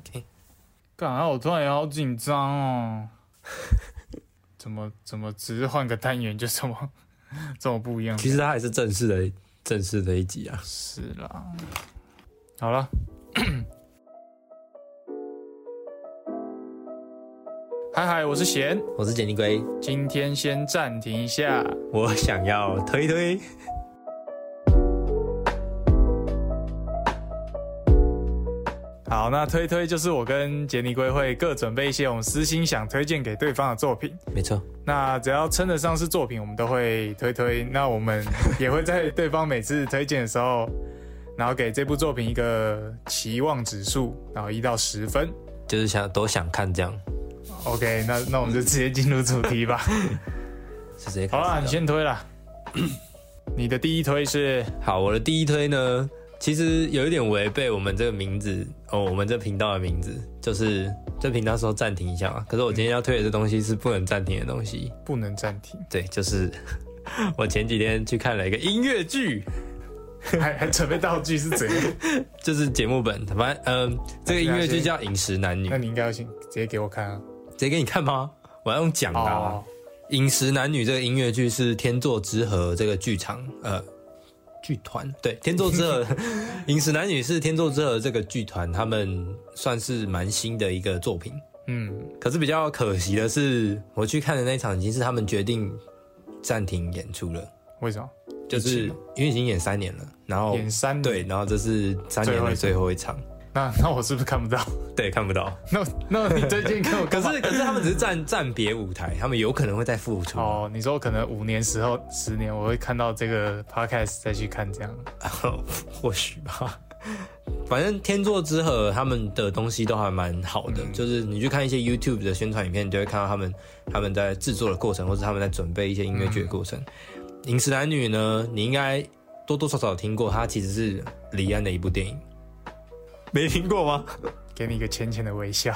OK，干啥？我突然也好紧张哦。怎么怎么只是换个单元就这么这么不一样？其实它还是正式的正式的一集啊。是啦，好了。嗨嗨，我是贤，我是简尼龟，今天先暂停一下，我想要推推。好，那推推就是我跟杰尼龟会各准备一些我们私心想推荐给对方的作品。没错，那只要称得上是作品，我们都会推推。那我们也会在对方每次推荐的时候，然后给这部作品一个期望指数，然后一到十分，就是想都想看这样。OK，那那我们就直接进入主题吧。直接好了，你先推了。你的第一推是？好，我的第一推呢？其实有一点违背我们这个名字哦，我们这频道的名字就是这频道说暂停一下嘛。可是我今天要推的这东西是不能暂停的东西，不能暂停。对，就是 我前几天去看了一个音乐剧，还还准备道具是怎样？就是节目本，反正嗯，这个音乐剧叫《饮食男女》。那你应该要先直接给我看啊，直接给你看吗？我要用讲的。《哦饮食男女》这个音乐剧是天作之合这个剧场呃。剧团对天作之合，饮食男女是天作之合这个剧团，他们算是蛮新的一个作品。嗯，可是比较可惜的是，我去看的那场已经是他们决定暂停演出了。为什么？就是因为已经演三年了，然后演三对，然后这是三年的最后一场。那 那我是不是看不到？对，看不到。那那你最近看我？可是可是他们只是暂暂别舞台，他们有可能会再复出。哦，你说可能五年时候十年我会看到这个 podcast 再去看这样，或许吧。反正天作之合他们的东西都还蛮好的，就是你去看一些 YouTube 的宣传影片，你就会看到他们他们在制作的过程，或者他们在准备一些音乐剧的过程。饮食男女呢，你应该多多少少听过，它其实是李安的一部电影。没听过吗？给你一个浅浅的微笑。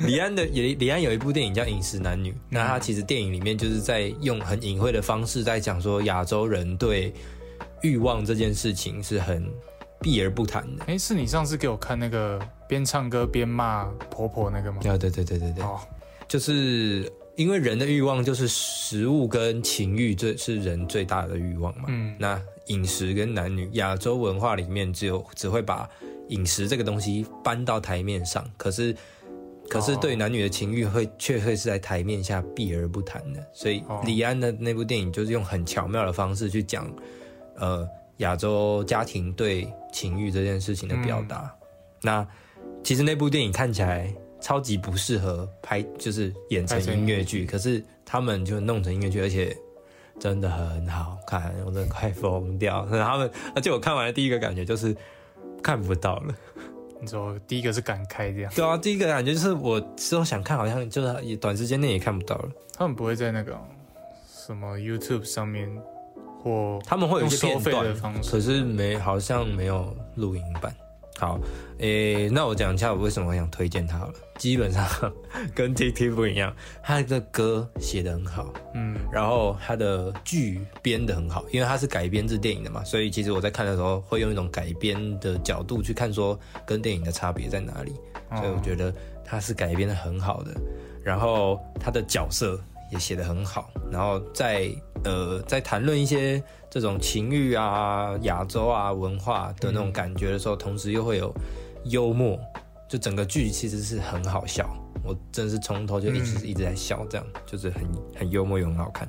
李安的李李安有一部电影叫《饮食男女》，那他其实电影里面就是在用很隐晦的方式在讲说亚洲人对欲望这件事情是很避而不谈的。哎，是你上次给我看那个边唱歌边骂婆婆那个吗？啊，对对对对对，哦，就是因为人的欲望就是食物跟情欲，最是人最大的欲望嘛。嗯，那饮食跟男女，亚洲文化里面只有只会把。饮食这个东西搬到台面上，可是，可是对男女的情欲会却会是在台面下避而不谈的。所以李安的那部电影就是用很巧妙的方式去讲，呃，亚洲家庭对情欲这件事情的表达。那其实那部电影看起来超级不适合拍，就是演成音乐剧，可是他们就弄成音乐剧，而且真的很好看，我真的快疯掉。他们，而且我看完的第一个感觉就是。看不到了，你说第一个是感慨这样？对啊，第一个感觉就是我之后想看，好像就是也短时间内也看不到了。他们不会在那个什么 YouTube 上面或他们会有一些收费的方式，可是没好像没有录音版。好，诶，那我讲一下我为什么想推荐他好了。基本上 跟 T T 不一样，他的歌写的很好，嗯，然后他的剧编的很好，因为他是改编自电影的嘛，所以其实我在看的时候会用一种改编的角度去看，说跟电影的差别在哪里。所以我觉得他是改编的很好的，然后他的角色也写的很好，然后在呃在谈论一些。这种情欲啊、亚洲啊文化的那种感觉的时候，同时又会有幽默，就整个剧其实是很好笑。我真的是从头就一直一直在笑，这样就是很很幽默又很好看。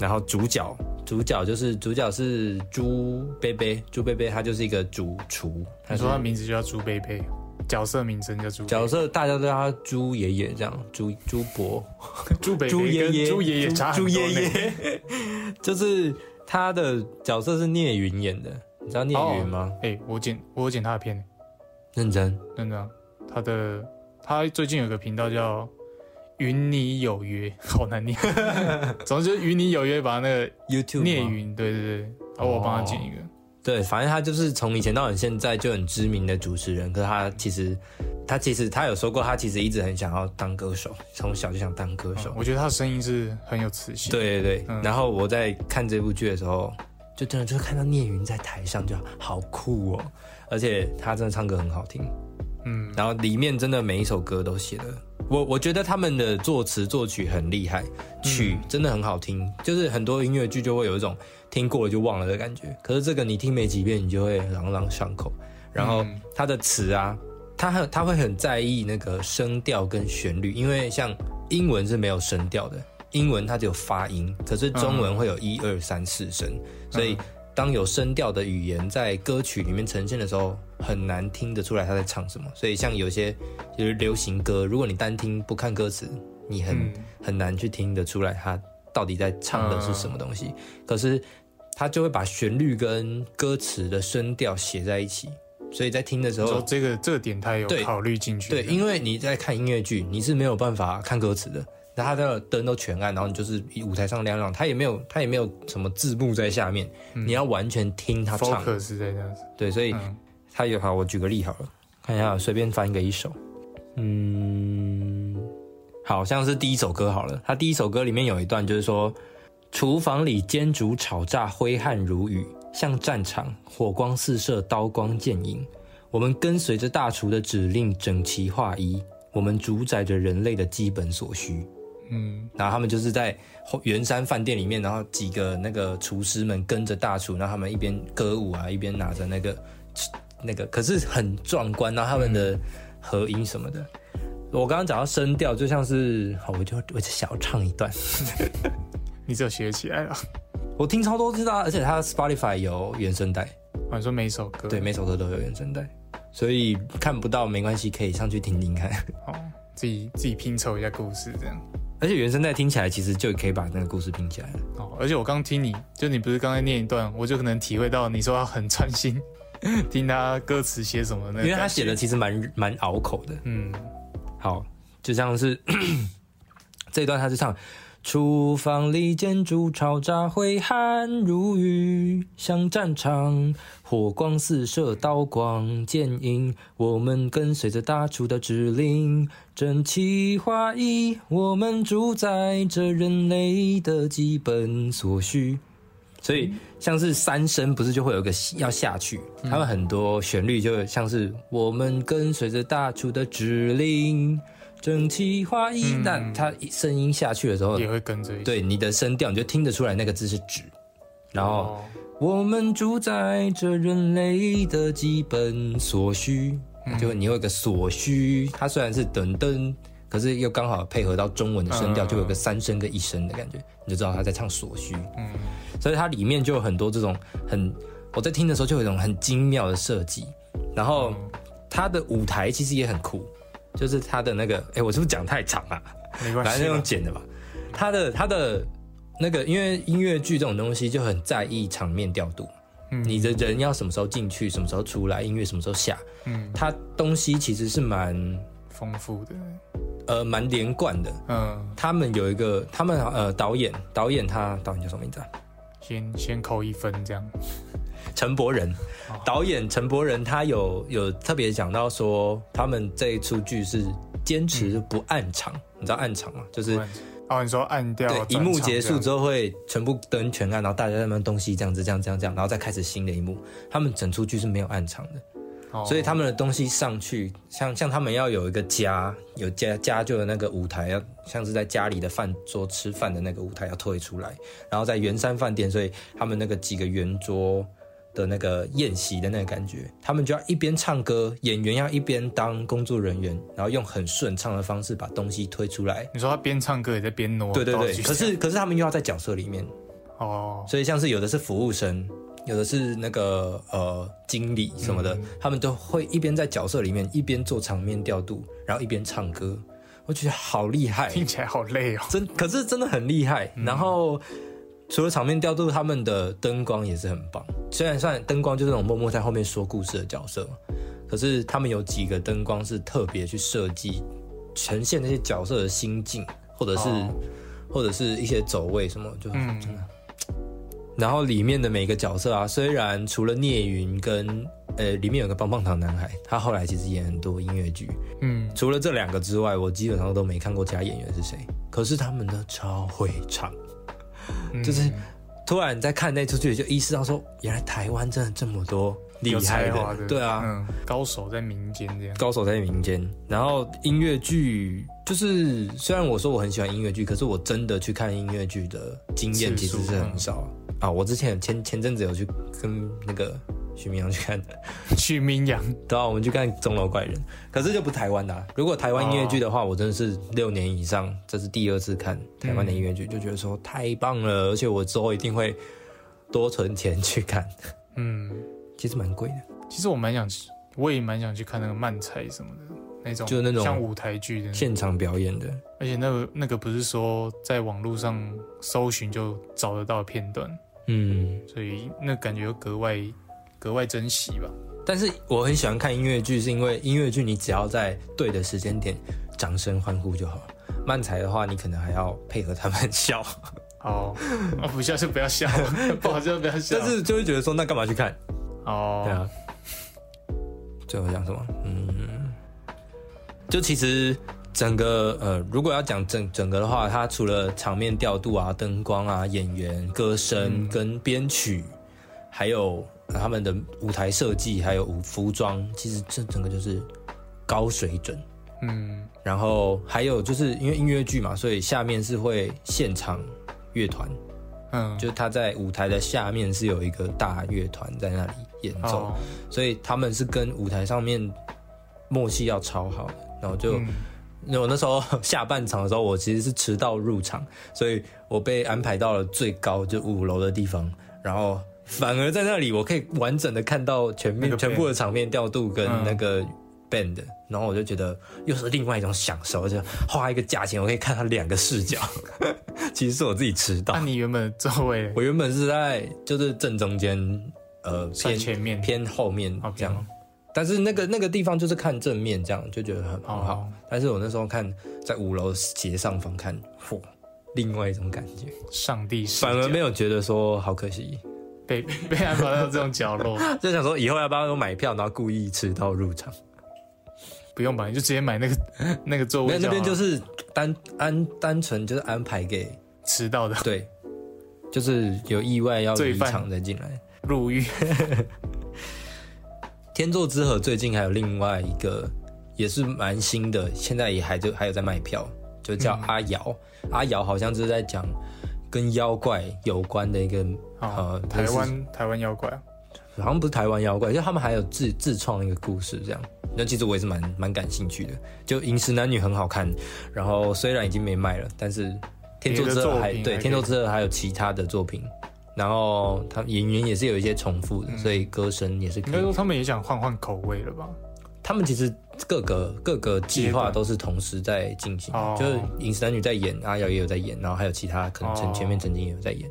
然后主角主角就是主角是朱贝贝，朱贝贝他就是一个主厨。他说他名字就叫朱贝贝。角色名称叫朱，角色大家都叫他朱 爷爷，这样朱朱伯，朱北朱爷爷，朱爷爷，朱爷爷，就是他的角色是聂云演的，你知道聂云吗？哎，我剪我剪他的片，认真？认真的，他的他最近有个频道叫《与你有约》，好难念，总之就是《与你有约》，把那个 YouTube 聂云，对对对，然后我帮他剪一个。对，反正他就是从以前到现在就很知名的主持人。可是他其实，他其实他有说过，他其实一直很想要当歌手，从小就想当歌手。我觉得他的声音是很有磁性。对对对。然后我在看这部剧的时候，就真的就是看到聂云在台上就好酷哦，而且他真的唱歌很好听。嗯，然后里面真的每一首歌都写的，我我觉得他们的作词作曲很厉害，曲真的很好听，就是很多音乐剧就会有一种听过了就忘了的感觉，可是这个你听没几遍，你就会朗朗上口。然后他的词啊，他很他会很在意那个声调跟旋律，因为像英文是没有声调的，英文它只有发音，可是中文会有一二三四声，所以。当有声调的语言在歌曲里面呈现的时候，很难听得出来他在唱什么。所以像有些就是流行歌，如果你单听不看歌词，你很很难去听得出来他到底在唱的是什么东西。可是他就会把旋律跟歌词的声调写在一起，所以在听的时候，这个这个点他有考虑进去。对，因为你在看音乐剧，你是没有办法看歌词的。那他的灯都全暗，然后你就是舞台上亮亮，他也没有他也没有什么字幕在下面，你要完全听他唱。是这样子。对，所以他有好，我举个例好了，看一下，随便翻一个一首，嗯，好像是第一首歌好了。他第一首歌里面有一段就是说，厨房里煎煮炒炸，挥汗如雨，像战场，火光四射，刀光剑影。我们跟随着大厨的指令，整齐划一，我们主宰着人类的基本所需。嗯，然后他们就是在圆山饭店里面，然后几个那个厨师们跟着大厨，然后他们一边歌舞啊，一边拿着那个那个，可是很壮观。然后他们的合音什么的，我刚刚讲到声调，就像是好，我就我就想要唱一段，你只有学起来了。我听超多次啊，而且他 Spotify 有原声带，你说每首歌，对，每首歌都有原声带，所以看不到没关系，可以上去听听看。哦，自己自己拼凑一下故事这样。而且原声带听起来其实就可以把那个故事拼起来了。哦，而且我刚听你就你不是刚才念一段，我就可能体会到你说他很专心 听他歌词写什么因为他写的其实蛮蛮拗口的。嗯，好，就像是 这一段他是唱。厨房里煎煮炒炸，挥汗如雨，像战场，火光四射，刀光剑影。我们跟随着大厨的指令，整齐划一。我们主宰着人类的基本所需。所以，像是三声，不是就会有个要下去？他们很多旋律就像是我们跟随着大厨的指令。整齐划一，但它声音下去的时候也会跟着。对你的声调，你就听得出来那个字是“指”。然后我们主宰着人类的基本所需，就你有一个所需，它虽然是等噔，可是又刚好配合到中文的声调，就有个三声跟一声的感觉，你就知道他在唱所需。嗯，所以它里面就有很多这种很，我在听的时候就有一种很精妙的设计。然后它的舞台其实也很酷。就是他的那个，哎，我是不是讲太长啊？没关系，反正用剪的吧。他的他的那个，因为音乐剧这种东西就很在意场面调度，嗯，你的人要什么时候进去，什么时候出来，音乐什么时候下，嗯，他东西其实是蛮丰富的，呃，蛮连贯的，嗯。他们有一个，他们呃，导演导演他导演叫什么名字？啊？先先扣一分这样。陈柏仁，导演陈柏仁，他有有特别讲到说，他们这一出剧是坚持不暗场，你知道暗场吗？就是哦，你说暗掉，对，一幕结束之后会全部灯全暗，然后大家在那东西这样子，这样这样这样，然后再开始新的一幕。他们整出剧是没有暗场的，所以他们的东西上去，像像他们要有一个家，有家家就有那个舞台，要像是在家里的饭桌吃饭的那个舞台要推出来，然后在圆山饭店，所以他们那个几个圆桌。的那个宴席的那个感觉，他们就要一边唱歌，演员要一边当工作人员，然后用很顺畅的方式把东西推出来。你说他边唱歌也在边挪，对对对。可是可是他们又要在角色里面哦，所以像是有的是服务生，有的是那个呃经理什么的，他们都会一边在角色里面一边做场面调度，然后一边唱歌。我觉得好厉害，听起来好累哦。真可是真的很厉害，然后。除了场面调度，他们的灯光也是很棒。虽然算灯光就是那种默默在后面说故事的角色，可是他们有几个灯光是特别去设计，呈现那些角色的心境，或者是或者是一些走位什么，就真的。然后里面的每个角色啊，虽然除了聂云跟呃里面有个棒棒糖男孩，他后来其实演很多音乐剧，嗯，除了这两个之外，我基本上都没看过其他演员是谁。可是他们都超会唱。就是突然在看那出剧，就意识到说，原来台湾真的这么多厉害的的，对啊，嗯，高手在民间这样。高手在民间。然后音乐剧就是，虽然我说我很喜欢音乐剧，可是我真的去看音乐剧的经验其实是很少啊。我之前前前阵子有去跟那个许明阳去看，的，徐明阳，对啊，我们去看《钟楼怪人》，可是就不台湾的啊、如果台湾音乐剧的话，我真的是六年以上，这是第二次看台湾的音乐剧，就觉得说太棒了，而且我之后一定会多存钱去看。嗯，其实蛮贵的，其实我蛮想去，我也蛮想去看那个漫才什么的那种，就是那种像舞台剧的，现场表演的。而且那个那个不是说在网络上搜寻就找得到的片段，嗯，所以那感觉又格外格外珍惜吧。但是我很喜欢看音乐剧，是因为音乐剧你只要在对的时间点掌声欢呼就好。漫才的话，你可能还要配合他们笑，哦，啊，不笑就不要笑，不好笑就不要笑。但是就会觉得说，那干嘛去看？哦，对啊。最后讲什么？嗯，就其实整个呃，如果要讲整整个的话，它除了场面调度啊、灯光啊、演员、歌声跟编曲，还有呃他们的舞台设计，还有舞服装，其实这整个就是高水准。嗯，然后还有就是因为音乐剧嘛，所以下面是会现场乐团，嗯，就是他在舞台的下面是有一个大乐团在那里演奏，哦，所以他们是跟舞台上面默契要超好的。然后就，嗯我那时候 下半场的时候，我其实是迟到入场，所以我被安排到了最高就五楼的地方，然后反而在那里我可以完整的看到全面、全部的场面调度跟嗯。那个 band，、然后我就觉得又是另外一种享受，而且花一个价钱我可以看到两个视角，其实是我自己迟到那。你原本座位我原本是在就是正中间，呃，偏前面。偏后面哦这样。但是那个那个地方就是看正面，这样就觉得很很好。哦但是我那时候看在五楼斜上方看，嚯，另外一种感觉，上帝反而没有觉得说好可惜，被被安排到这种角落，就想说以后要不要有买票，然后故意迟到入场。不用吧，你就直接买那个 那个座位那边就是单安单纯就是安排给迟到的对，就是有意外要离场再进来。入狱。天作之合最近还有另外一个也是蛮新的，现在也还就还有在卖票，就叫嗯阿瑶。阿瑶好像就是在讲跟妖怪有关的一个哦呃，台湾台湾妖怪啊，好像不是台湾妖怪，就他们还有自自创一个故事这样。那其实我也是蛮蛮感兴趣的。就《饮食男女》很好看，然后虽然已经没卖了，但是《天作之合还对《天作之合》还有其他的作品，然后他演员也是有一些重复的，所以歌声也是可以应该说他们也想换换口味了吧？他们其实各个各个计划都是同时在进行，哦就是饮食男女在演，阿瑶也有在演，然后还有其他可能前哦前面曾经也有在演。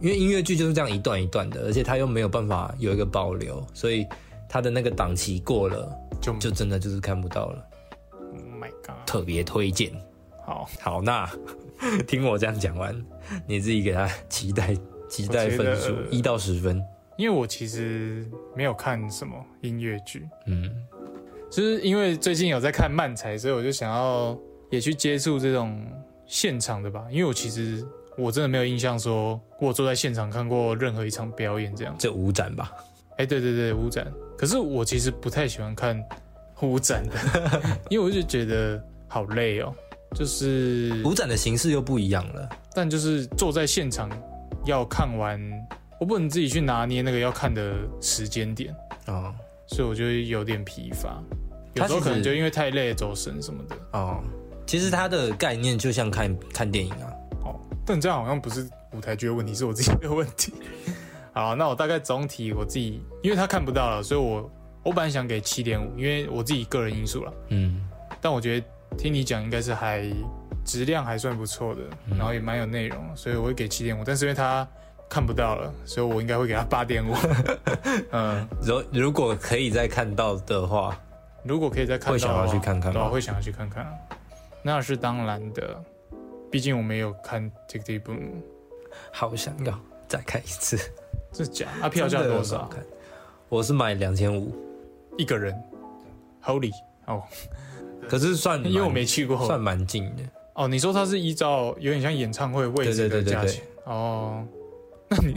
因为音乐剧就是这样一段一段的，而且他又没有办法有一个保留，所以他的那个档期过了，就就真的就是看不到了。Oh my god！特别推荐。好，好，那 听我这样讲完，你自己给他期待期待分数一到十分。因为我其实没有看什么音乐剧，嗯，就是因为最近有在看漫才，所以我就想要也去接触这种现场的吧。因为我其实我真的没有印象说我坐在现场看过任何一场表演这样。这舞展吧，哎、对对对，舞展。可是我其实不太喜欢看舞展的，因为我就觉得好累哦。就是，舞展的形式又不一样了。但就是坐在现场要看完，我不能自己去拿捏那个要看的时间点，哦所以我就有点疲乏。有时候可能就因为太累走神什么的。哦，其实它的概念就像看看电影啊。哦，但这样好像不是舞台剧的问题，是我自己的问题。好，那我大概总体我自己，因为他看不到了，所以我我本来想给七点五，因为我自己个人因素了。嗯，但我觉得听你讲应该是还质量还算不错的，然后也蛮有内容，所以我会给七点五。但是因为他看不到了，所以我应该会给他八点五。嗯，如如果可以再看到的话，如果可以再看到的话，会想要去看看吗对啊会想要去看看啊。那是当然的，毕竟我没有看这个部，好想要再看一次。这假啊？票价多少？我是买两千五，一个人？Holy 哦，可是算因为我没去过。算蛮近的。哦，你说它是依照有点像演唱会位置的价钱哦，那你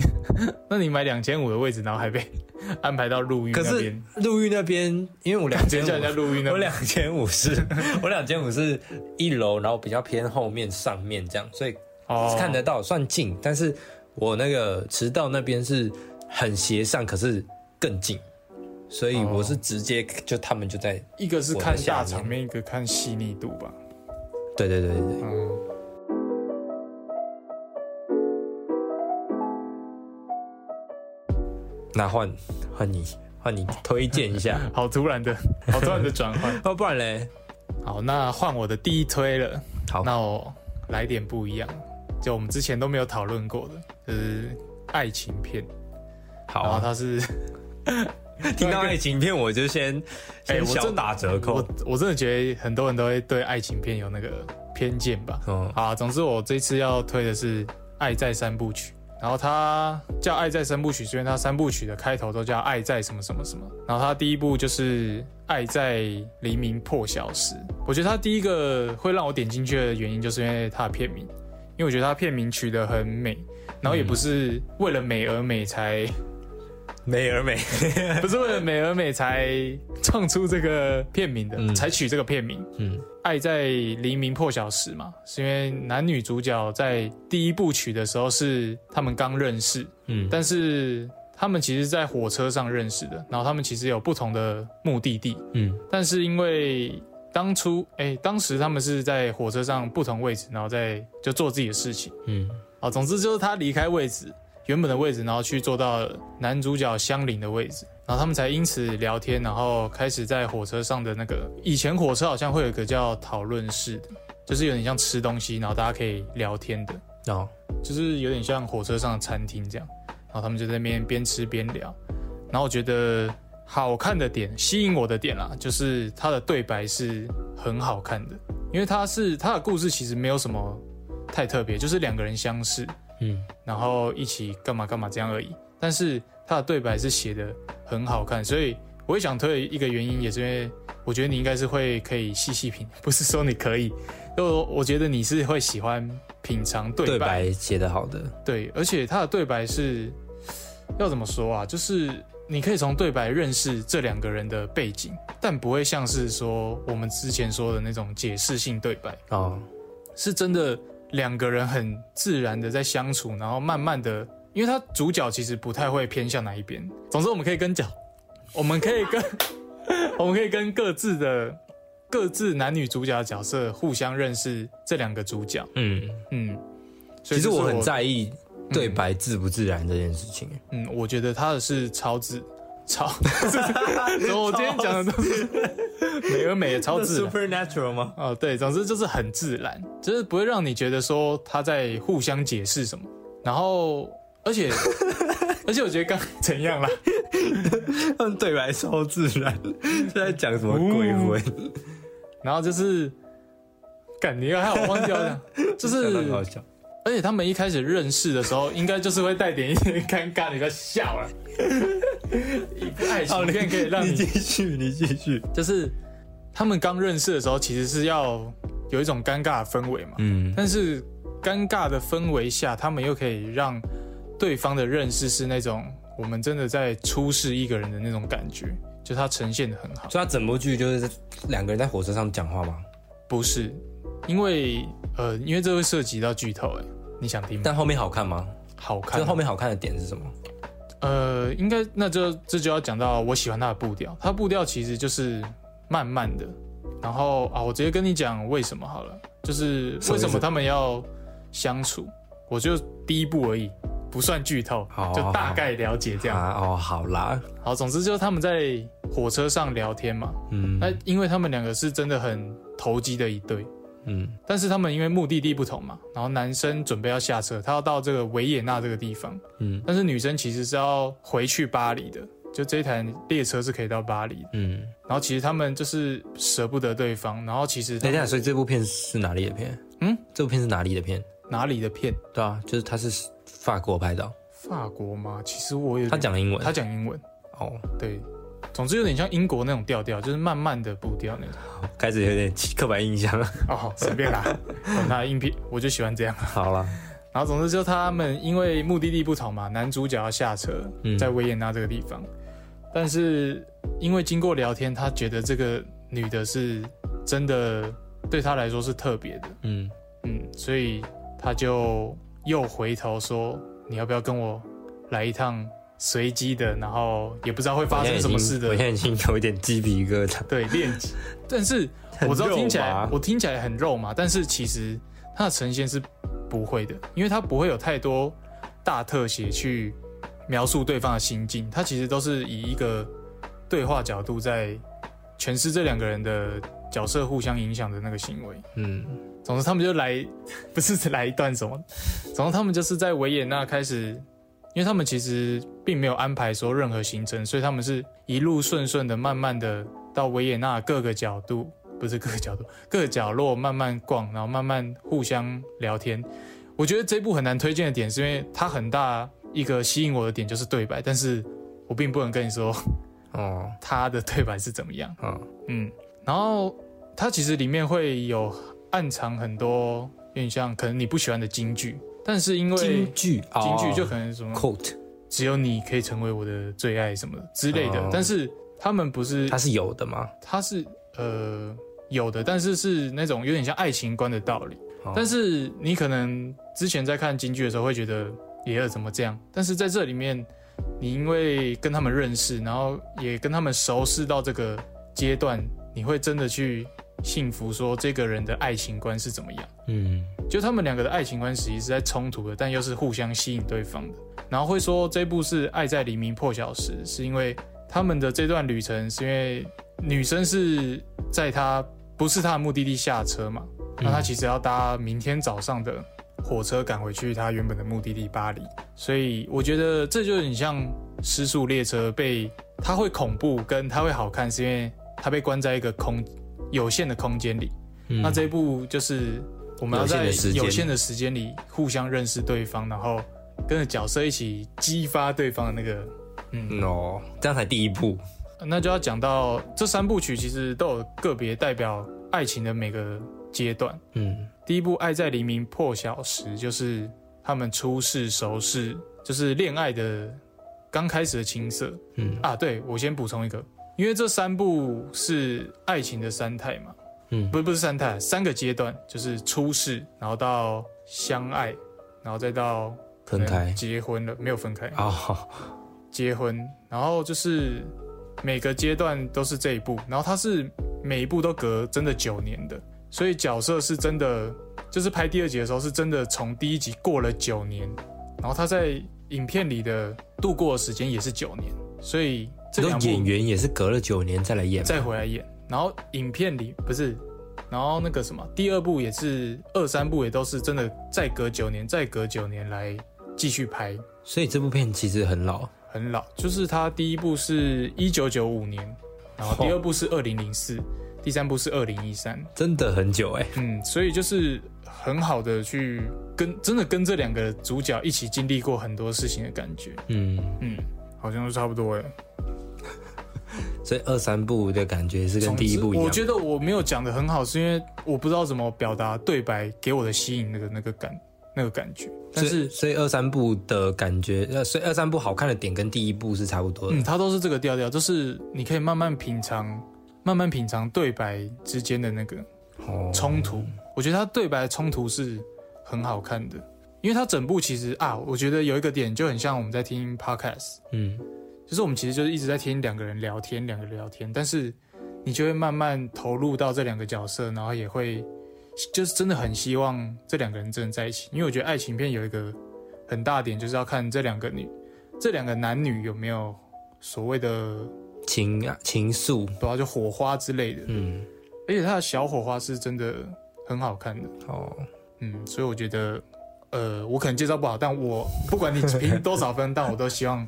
那你买两千五的位置，然后还被 安排到陆运可是那边，陆运那边，因为我两千 叫人家陆运那边。我两千五是，我两千五是一楼，然后比较偏后面上面这样，所以哦看得到，算近。但是我那个迟到那边是很斜上，可是更近，所以我是直接就他们就在，一个是看下场面，一个看细腻度吧。对对对对对。嗯，那换换你换你推荐一下，好突然的，好突然的转换。哦，不然嘞，好，那换我的第一推了。好，那我来点不一样，就我们之前都没有讨论过的，就是爱情片。好然后啊，它是，听到爱情片我就先先小哎我真打折扣我，我真的觉得很多人都会对爱情片有那个偏见吧。嗯，好，总之我这次要推的是《爱在三部曲》，然后它叫《爱在三部曲》，是因为它三部曲的开头都叫“爱在什么什么什么”，然后它第一部就是《爱在黎明破晓时》。我觉得它第一个会让我点进去的原因，就是因为它的片名，因为我觉得它片名取得很美，然后也不是为了美而美才，美而美，不是为了美而美才创出这个片名的，嗯。才取这个片名。嗯。爱在黎明破晓时嘛，是因为男女主角在第一部曲的时候是他们刚认识，嗯，但是他们其实在火车上认识的，然后他们其实有不同的目的地，嗯。但是因为当初哎，当时他们是在火车上不同位置，然后在就做自己的事情。嗯。啊，总之就是他离开位置原本的位置，然后去坐到男主角相邻的位置，然后他们才因此聊天，然后开始在火车上的那个以前火车好像会有一个叫讨论室的，就是有点像吃东西，然后大家可以聊天的，哦，就是有点像火车上的餐厅这样，然后他们就在那边边吃边聊，然后我觉得好看的点，吸引我的点啦，就是他的对白是很好看的，因为他是他的故事其实没有什么太特别，就是两个人相识，嗯然后一起干嘛干嘛这样而已。但是他的对白是写的很好看，所以我也想推一个原因，也是因为我觉得你应该是会可以细细品，不是说你可以，就我觉得你是会喜欢品尝对白写的好的，对，而且他的对白是要怎么说啊？就是你可以从对白认识这两个人的背景，但不会像是说我们之前说的那种解释性对白。哦，是真的两个人很自然的在相处，然后慢慢的，因为他主角其实不太会偏向哪一边。总之，我们可以跟角，我们可以跟 我们可以跟各自的各自男女主角的角色互相认识这两个主角。嗯，嗯，所以其实我很在意对白自不自然这件事情，嗯，我觉得他的是超自超，怎么我今天讲的都是 美而美的超自然。supernatural 吗？哦，对，总之就是很自然，就是不会让你觉得说他在互相解释什么，然后而且 而且我觉得刚怎样啦，他们对白超自然，是在讲什么鬼魂？然后就是，干你还好忘记了，就是好笑。而且他们一开始认识的时候，应该就是会带点一点尴尬，你不要笑了。一部爱情片可以让你 你继续，你继续。就是他们刚认识的时候，其实是要有一种尴尬的氛围嘛。嗯但是尴尬的氛围下，他们又可以让对方的认识是那种我们真的在初视一个人的那种感觉，就他呈现的很好。所以他整部剧就是两个人在火车上讲话吗？不是，因为呃，因为这会涉及到剧透，哎，你想听吗？但后面好看吗？好看就，后面好看的点是什么？呃，应该那就这就要讲到我喜欢他的步调，他步调其实就是慢慢的，然后啊，我直接跟你讲为什么好了，就是为什么他们要相处，我就第一步而已，不算剧透好，就大概了解这样。啊哦，好啦，好，总之就是他们在火车上聊天嘛，嗯。那因为他们两个是真的很投机的一对，嗯但是他们因为目的地不同嘛，然后男生准备要下车，他要到这个维也纳这个地方，嗯但是女生其实是要回去巴黎的，就这一台列车是可以到巴黎的。嗯。然后其实他们就是舍不得对方，然后其实他们等一下，所以这部片是哪里的片？嗯，这部片是哪里的片？哪里的片？对啊，就是他是法国拍的哦，法国吗？其实我有他讲英文。他讲英文，哦，对，总之有点像英国那种调调，就是慢慢的步调那种。开始有点刻板印象了。哦，随便啦，管他硬币，我就喜欢这样。好了，然后总之就他们因为目的地不同嘛，男主角要下车在维也纳这个地方，但是因为经过聊天，他觉得这个女的是真的对他来说是特别的，嗯嗯，所以他就又回头说你要不要跟我来一趟随机的，然后也不知道会发生什么事的，我现在已经有一点鸡皮疙瘩，对练级，但是我知道听起来我听起来很肉嘛，但是其实它的呈现是。不会的，因为它不会有太多大特写去描述对方的心境，它其实都是以一个对话角度在诠释这两个人的角色互相影响的那个行为。嗯，总之他们就来，不是来一段什么，总之他们就是在维也纳开始，因为他们其实并没有安排说任何行程，所以他们是一路顺顺的，慢慢的到维也纳各个角度。不是各个角度、各个角落慢慢逛，然后慢慢互相聊天。我觉得这部很难推荐的点，是因为它很大一个吸引我的点就是对白，但是我并不能跟你说哦，他的对白是怎么样。嗯嗯，然后它其实里面会有暗藏很多有点像可能你不喜欢的金句，但是因为京剧，京剧就可能什么 quote，只有你可以成为我的最爱什么之类的，但是他们不是，他是有的吗？他是呃。有的，但是是那种有点像爱情观的道理。但是你可能之前在看京剧的时候会觉得爷儿怎么这样？但是在这里面，你因为跟他们认识，然后也跟他们熟识到这个阶段，你会真的去幸福说这个人的爱情观是怎么样？嗯，就他们两个的爱情观实际是在冲突的，但又是互相吸引对方的。然后会说这部是爱在黎明破晓时，是因为他们的这段旅程是因为女生是在他。不是他的目的地下车嘛？那他其实要搭明天早上的火车赶回去他原本的目的地巴黎。所以我觉得这就很像失速列车被它会恐怖，跟它会好看，是因为它被关在一个空有限的空间里。那这一部就是我们要在有限的时间里互相认识对方，然后跟着角色一起激发对方的那个嗯哦，这样才第一步。那就要讲到这三部曲，其实都有个别代表爱情的每个阶段。嗯，第一部《爱在黎明破晓时》就是他们初识熟识，就是恋爱的刚开始的青涩。嗯啊，对我先补充一个，因为这三部是爱情的三态嘛。嗯，不不是三态，三个阶段，就是初识，然后到相爱，然后再到分开结婚了，没有分开啊，结婚，然后就是。每个阶段都是这一步，然后它是每一步都隔真的九年的，所以角色是真的，就是拍第二集的时候是真的从第一集过了九年，然后他在影片里的度过的时间也是九年，所以这个演员也是隔了九年再来演，再回来演，然后影片里不是，然后那个什么第二部也是二三部也都是真的再隔九年，再隔九年来继续拍，所以这部片其实很老。很老，就是他第一部是一九九五年，然后第二部是二零零四，第三部是二零一三，真的很久哎。嗯，所以就是很好的去跟真的跟这两个主角一起经历过很多事情的感觉。嗯嗯，好像都差不多哎。所以二三部的感觉是跟第一部一样。我觉得我没有讲的很好，是因为我不知道怎么表达对白给我的吸引那个那个感。那个感觉，但是所以二三部的感觉，呃，所以二三部好看的点跟第一部是差不多的。嗯，它都是这个调调，就是你可以慢慢品尝，慢慢品尝对白之间的那个冲突。我觉得它对白冲突是很好看的，因为它整部其实啊，我觉得有一个点就很像我们在听 podcast，嗯，就是我们其实就是一直在听两个人聊天，两个人聊天，但是你就会慢慢投入到这两个角色，然后也会。就是真的很希望这两个人真的在一起，因为我觉得爱情片有一个很大点，就是要看这两个女、这两个男女有没有所谓的情啊情愫，对啊，就火花之类的。嗯，而且他的小火花是真的很好看的。哦，嗯，所以我觉得，呃，我可能介绍不好，但我不管你评多少分，但我都希望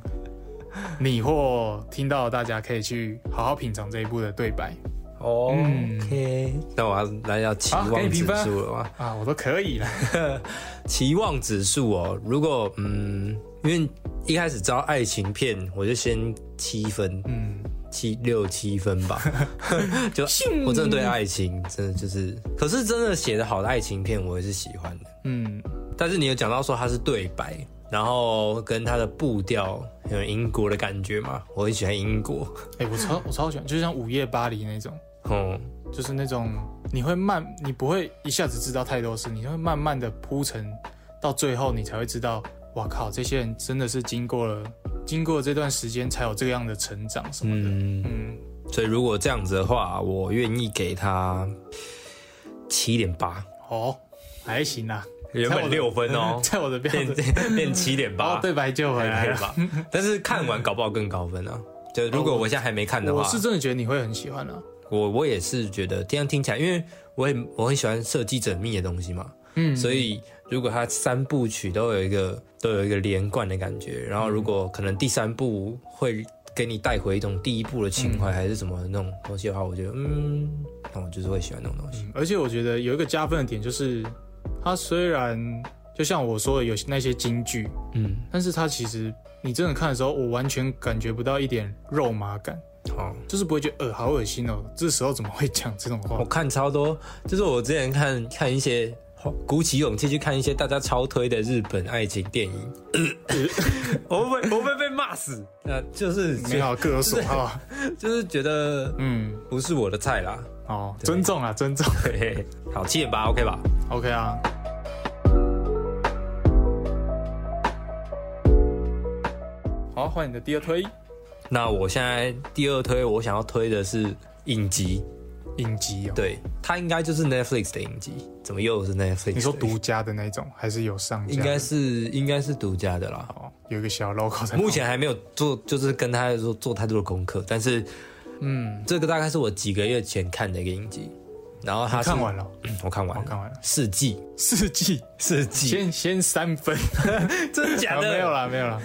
你或听到大家可以去好好品尝这一部的对白。OK，那我要来要期望指数了吗？啊，我都可以了。期望指数哦，如果嗯，因为一开始招爱情片，我就先七分，嗯，七六七分吧。就我真的对爱情真的就是，可是真的写的好的爱情片，我也是喜欢的。嗯。但是你有讲到说它是对白，然后跟它的步调有英国的感觉嘛？我很喜欢英国。哎，我超我超喜欢，就像午夜巴黎那种，嗯，就是那种你会慢，你不会一下子知道太多事，你会慢慢的铺陈，到最后你才会知道，哇靠，这些人真的是经过了经过这段时间才有这样的成长什么的，嗯，所以如果这样子的话，我愿意给他七点八。哦，还行啊。原本六分哦，在我的标准变七点八，对白就回来了。但是看完搞不好更高分啊！就如果我现在还没看的话，我是真的觉得你会很喜欢啊。我我也是觉得这样听起来，因为我很我很喜欢设计缜密的东西嘛。嗯，所以如果它三部曲都有一个都有一个连贯的感觉，然后如果可能第三部会给你带回一种第一部的情怀还是什么那种东西的话，我觉得嗯，那我就是会喜欢那种东西。而且我觉得有一个加分的点就是。它虽然就像我说的有那些京剧，嗯，但是它其实你真的看的时候，我完全感觉不到一点肉麻感，哦，就是不会觉得呃好恶心哦，这时候怎么会讲这种话？我看超多，就是我之前看看一些鼓起勇气去看一些大家超推的日本爱情电影，我会我会被骂死，那就是没好各有所好，就是觉得嗯。不是我的菜啦。哦，尊重啊，尊重。好，七点八，OK 吧？OK 啊。好，换你的第二推。那我现在第二推，我想要推的是影集。影集哦，对，它应该就是 Netflix 的影集。怎么又是 Netflix？你说独家的那种，还是有上？应该是应该是独家的啦。哦，有一个小 logo 在。目前还没有做，就是跟他说做太多的功课，但是。嗯，这个大概是我几个月前看的一个影集，然后他看完了，我看完，我看完了，四季，四季，四季，先先三分，真的假的？没有啦，没有啦。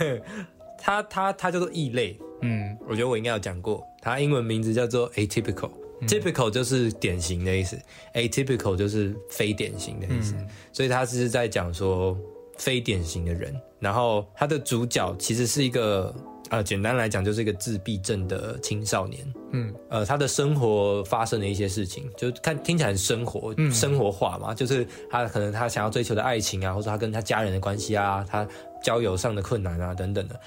他他他叫做异类，嗯，我觉得我应该有讲过，他英文名字叫做 atypical，typical 就是典型的意思，atypical 就是非典型的意思，所以他是在讲说非典型的人，然后他的主角其实是一个。呃，简单来讲，就是一个自闭症的青少年。嗯，呃，他的生活发生了一些事情，就看听起来很生活，生活化嘛。就是他可能他想要追求的爱情啊，或者他跟他家人的关系啊，他交友上的困难啊等等的，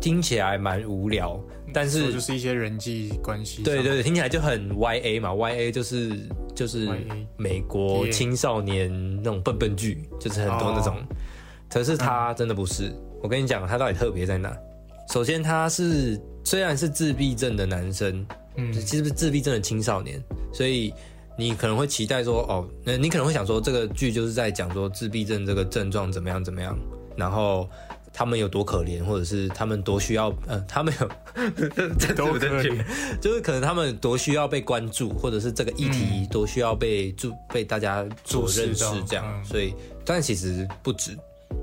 听起来蛮无聊。但是就是一些人际关系。对对对，听起来就很 Y A 嘛，Y A 就是就是美国青少年那种笨笨剧，就是很多那种。可是他真的不是，我跟你讲，他到底特别在哪？首先，他是虽然是自闭症的男生，嗯，其实是自闭症的青少年，所以你可能会期待说，哦，那你可能会想说，这个剧就是在讲说自闭症这个症状怎么样怎么样，然后他们有多可怜，或者是他们多需要，呃，他们有 多可怜，就是可能他们多需要被关注，或者是这个议题多需要被注被大家所认识这样，所以，但其实不止，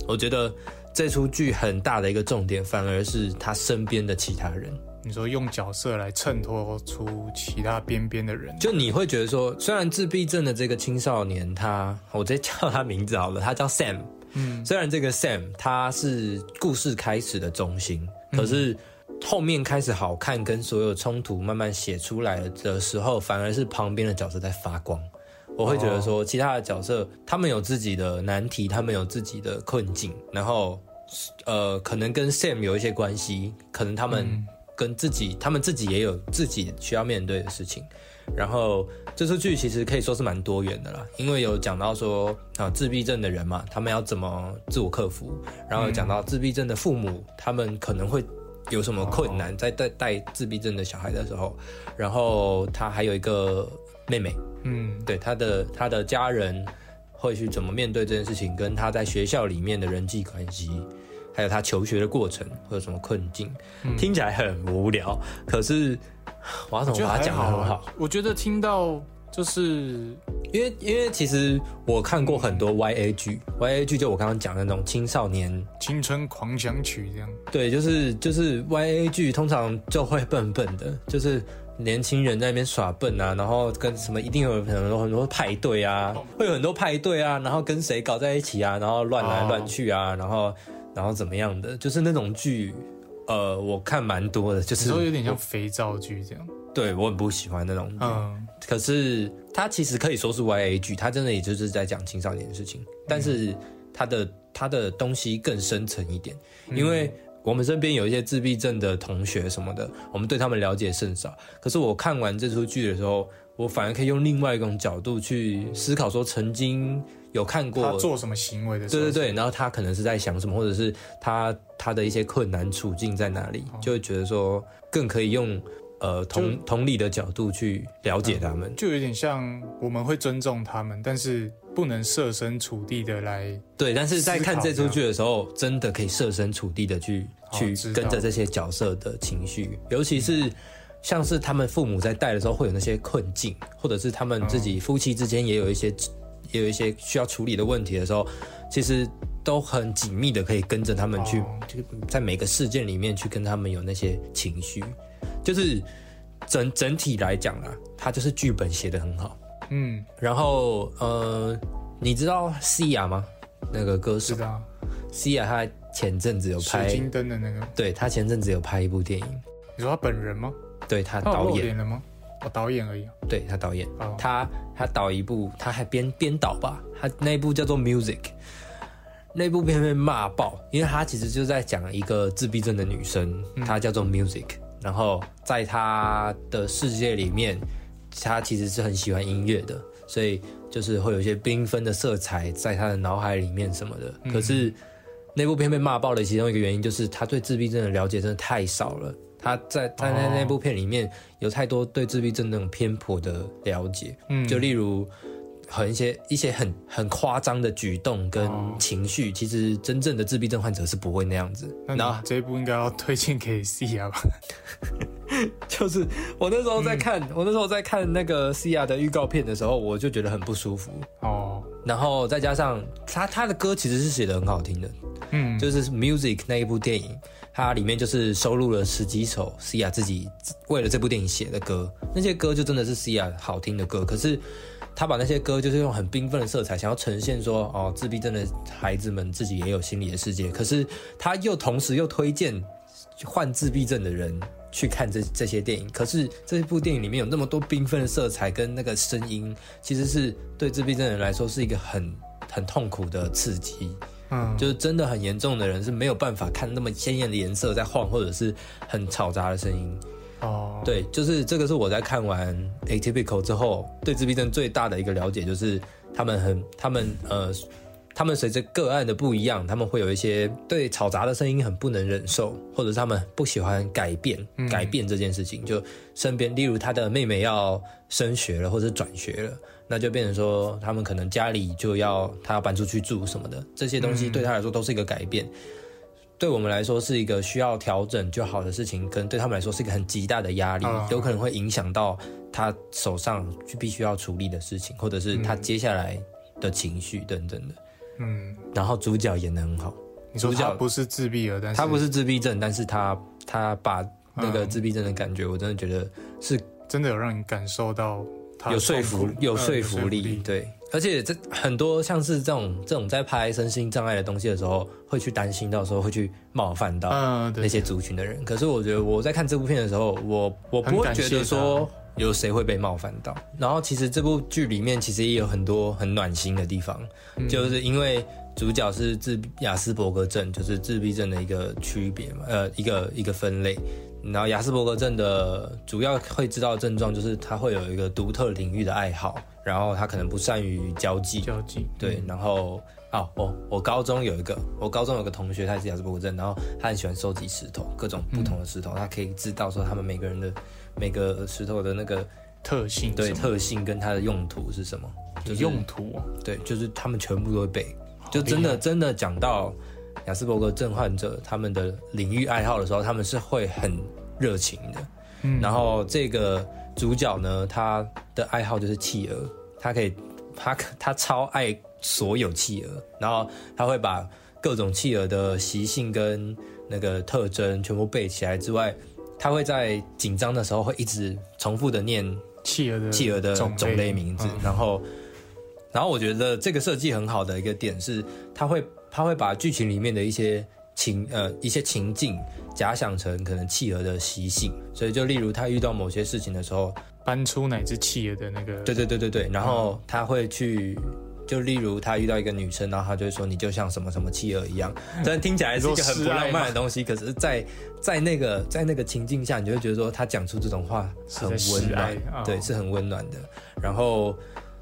我觉得。这出剧很大的一个重点，反而是他身边的其他人。你说用角色来衬托出其他边边的人，就你会觉得说，虽然自闭症的这个青少年，他我直接叫他名字好了，他叫 Sam。嗯，虽然这个 Sam 他是故事开始的中心，可是后面开始好看，跟所有冲突慢慢写出来的时候，反而是旁边的角色在发光。我会觉得说，其他的角色他们有自己的难题，他们有自己的困境，然后，呃，可能跟 Sam 有一些关系，可能他们跟自己，他们自己也有自己需要面对的事情。然后这出剧其实可以说是蛮多元的啦，因为有讲到说啊，自闭症的人嘛，他们要怎么自我克服，然后讲到自闭症的父母，他们可能会有什么困难在带带自闭症的小孩的时候，然后他还有一个。妹妹，嗯，对，他的他的家人会去怎么面对这件事情，跟他在学校里面的人际关系，还有他求学的过程会有什么困境，听起来很无聊，可是 我要怎么把它讲的很好？我觉得听到就是因为因为其实我看过很多 Y A 剧，Y A 剧就我刚刚讲的那种青少年青春狂想曲这样，对，就是就是 Y A 剧通常就会笨笨的，就是。年轻人在那边耍笨啊，然后跟什么一定有很多很多派对啊，会有很多派对啊，然后跟谁搞在一起啊，然后乱来乱去啊，然后然后怎么样的，就是那种剧，呃，我看蛮多的，就是说有点像肥皂剧这样。对我很不喜欢那种剧，可是它其实可以说是 Y A 剧，它真的也就是在讲青少年的事情，但是。它的它的东西更深层一点，因为我们身边有一些自闭症的同学什么的，我们对他们了解甚少。可是我看完这出剧的时候，我反而可以用另外一种角度去思考，说曾经有看过他做什么行为的时候，对对对，然后他可能是在想什么，或者是他他的一些困难处境在哪里，就会觉得说更可以用呃同同理的角度去了解他们，就有点像我们会尊重他们，但是不能设身处地的来对。但是在看这出剧的时候，真的可以设身处地的去去跟着这些角色的情绪，尤其是像是他们父母在带的时候会有那些困境，或者是他们自己夫妻之间也有一些也有一些需要处理的问题的时候，其实都很紧密的可以跟着他们去，就在每个事件里面去跟他们有那些情绪。就是整整体来讲啊，他就是剧本写的很好，嗯，然后呃，你知道西亚吗？那个歌手，知道。西亚他前阵子有拍水晶灯的那个，对他前阵子有拍一部电影。你说他本人吗？对他导演了吗？哦，导演而已。对他导演，他他导一部，他还编编导吧？他那部叫做《Music》，那部片被骂爆，因为他其实就在讲一个自闭症的女生，她叫做 Music。然后在他的世界里面，他其实是很喜欢音乐的，所以就是会有一些缤纷的色彩在他的脑海里面什么的。可是那部片被骂爆的其中一个原因，就是他对自闭症的了解真的太少了。他在他在那部片里面有太多对自闭症那种偏颇的了解，就例如。很一些一些很很夸张的举动跟情绪，其实真正的自闭症患者是不会那样子。那这一部应该要推荐给 C 亚吧？就是我那时候在看，我那时候在看那个 C 亚的预告片的时候，我就觉得很不舒服哦。然后再加上他他的歌其实是写的很好听的，嗯，就是 Music 那一部电影，它里面就是收录了十几首 C 亚自己为了这部电影写的歌，那些歌就真的是 C 亚好听的歌，可是。他把那些歌就是用很缤纷的色彩，想要呈现说，哦，自闭症的孩子们自己也有心理的世界。可是他又同时又推荐患自闭症的人去看这这些电影。可是这部电影里面有那么多缤纷的色彩跟那个声音，其实是对自闭症人来说是一个很很痛苦的刺激。嗯，就是真的很严重的人是没有办法看那么鲜艳的颜色在晃，或者是很嘈杂的声音。哦，对，就是这个是我在看完《Atypical》之后，对自闭症最大的一个了解，就是他们很，他们呃，他们随着个案的不一样，他们会有一些对吵杂的声音很不能忍受，或者是他们不喜欢改变，改变这件事情。就身边，例如他的妹妹要升学了，或者转学了，那就变成说，他们可能家里就要他要搬出去住什么的，这些东西对他来说都是一个改变。对我们来说是一个需要调整就好的事情，可能对他们来说是一个很极大的压力，有可能会影响到他手上就必须要处理的事情，或者是他接下来的情绪等等的。嗯，然后主角演的很好，主角不是自闭了，但是他不是自闭症，但是他他把那个自闭症的感觉，我真的觉得是真的有让你感受到有说服有说服力，对。而且这很多像是这种这种在拍身心障碍的东西的时候，会去担心到时候会去冒犯到那些族群的人。可是我觉得我在看这部片的时候，我我不会觉得说有谁会被冒犯到。然后其实这部剧里面其实也有很多很暖心的地方，就是因为主角是自雅斯伯格症，就是自闭症的一个区别嘛，呃，一个一个分类。然后雅斯伯格症的主要会知道的症状就是他会有一个独特领域的爱好。然后他可能不善于交际，交际对。然后哦，我我高中有一个，我高中有个同学，他是雅斯伯格症，然后他很喜欢收集石头，各种不同的石头，他可以知道说他们每个人的每个石头的那个特性，对特性跟它的用途是什么？就是用途，对，就是他们全部都会背。就真的真的讲到雅斯伯格症患者他们的领域爱好的时候，他们是会很热情的。嗯，然后这个主角呢，他的爱好就是企鹅。他可以，他他超爱所有企鹅，然后他会把各种企鹅的习性跟那个特征全部背起来之外，他会在紧张的时候会一直重复的念企鹅的企鹅的种类名字，然后，然后我觉得这个设计很好的一个点是，他会他会把剧情里面的一些情呃一些情境假想成可能企鹅的习性，所以就例如他遇到某些事情的时候。搬出哪只企鹅的那个？对对对对对，然后他会去就例如他遇到一个女生，然后他就会说你就像什么什么企鹅一样，虽然听起来是一个很不浪漫的东西，可是，在在那个在那个情境下，你就会觉得说他讲出这种话很温暖，对，是很温暖的。然后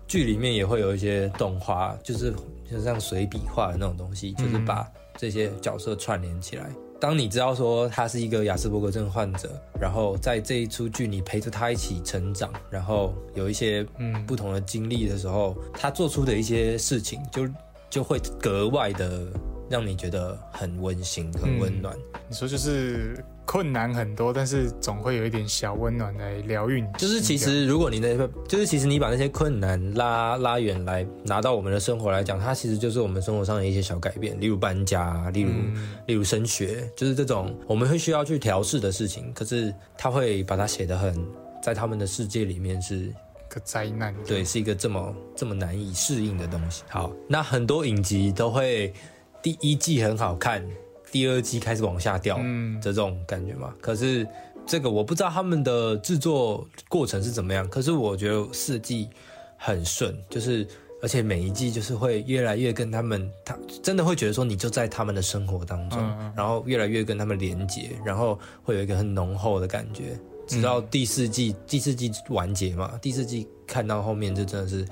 剧里面也会有一些动画，就是就像随笔画的那种东西，就是把这些角色串联起来。当你知道说他是一个亚斯伯格症患者，然后在这一出剧你陪着他一起成长，然后有一些嗯不同的经历的时候，他做出的一些事情就就会格外的让你觉得很温馨、很温暖。你说就是。困难很多，但是总会有一点小温暖来疗愈你。就是其实，如果你那个，就是其实你把那些困难拉拉远来拿到我们的生活来讲，它其实就是我们生活上的一些小改变，例如搬家，例如例如升学，就是这种我们会需要去调试的事情。可是他会把它写得很，在他们的世界里面是个灾难，对，是一个这么这么难以适应的东西。好，那很多影集都会第一季很好看。第二季开始往下掉，嗯，这种感觉嘛。可是这个我不知道他们的制作过程是怎么样。可是我觉得四季很顺，就是而且每一季就是会越来越跟他们，他真的会觉得说你就在他们的生活当中，然后越来越跟他们连接，然后会有一个很浓厚的感觉。直到第四季，第四季完结嘛，第四季看到后面就真的是，哦。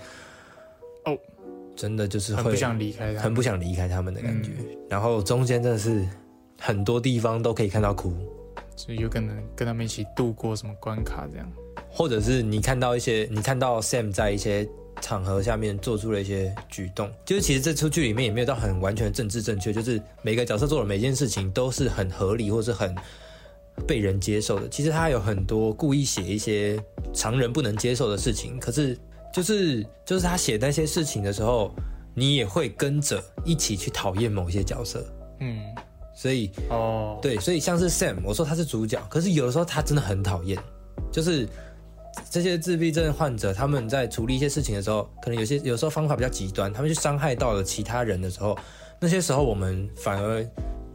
真的就是很不想离开，很不想离开他们的感觉。然后中间真的是很多地方都可以看到哭，所以有可能跟他们一起度过什么关卡这样，或者是你看到一些，你看到 Sam 在一些场合下面做出了一些举动，就是其实这出剧里面也没有到很完全政治正确，就是每个角色做的每件事情都是很合理或是很被人接受的。其实他有很多故意写一些常人不能接受的事情，可是。就是就是他写那些事情的时候，你也会跟着一起去讨厌某些角色，嗯，所以哦，对，所以像是 Sam，我说他是主角，可是有的时候他真的很讨厌，就是这些自闭症患者他们在处理一些事情的时候，可能有些有时候方法比较极端，他们去伤害到了其他人的时候，那些时候我们反而